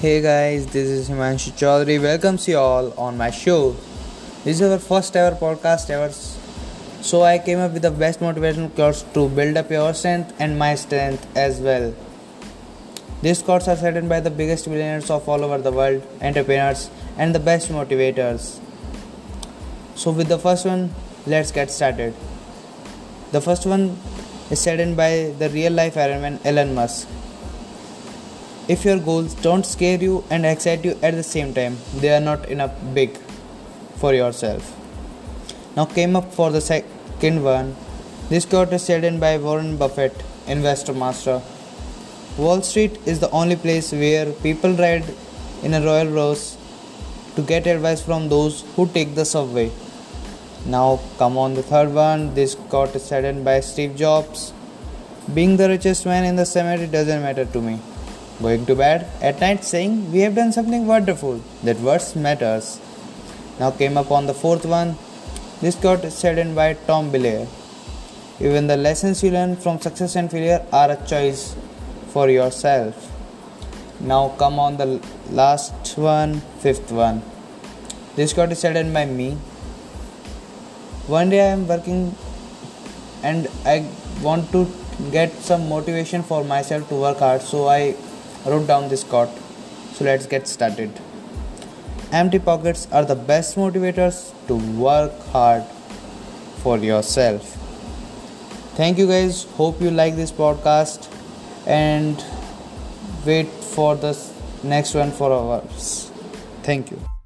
Hey guys, this is Himanshu Chaudhary. Welcomes you all on my show. This is our first ever podcast ever. So I came up with the best motivational quotes to build up your strength and my strength as well. These quotes are said by the biggest billionaires of all over the world, entrepreneurs, and the best motivators. So with the first one, let's get started. The first one is said by the real life Iron Man Elon Musk. If your goals don't scare you and excite you at the same time, they are not enough big for yourself. Now came up for the second one. This quote is said in by Warren Buffett, investor master. Wall Street is the only place where people ride in a royal roast to get advice from those who take the subway. Now come on the third one. This quote is said in by Steve Jobs. Being the richest man in the cemetery doesn't matter to me going to bed. At night saying we have done something wonderful. That words matters now came upon the fourth one. This got said in by tom Bilyeu even the lessons you learn from success and failure are a choice for yourself. Now come on the last one fifth one. This got said in by me. One day i am working and i want to get some motivation for myself to work hard so i wrote down this quote. So let's get started. Empty pockets are the best motivators to work hard for yourself. Thank you guys. Hope you like this podcast and wait for the next one for hours. Thank you.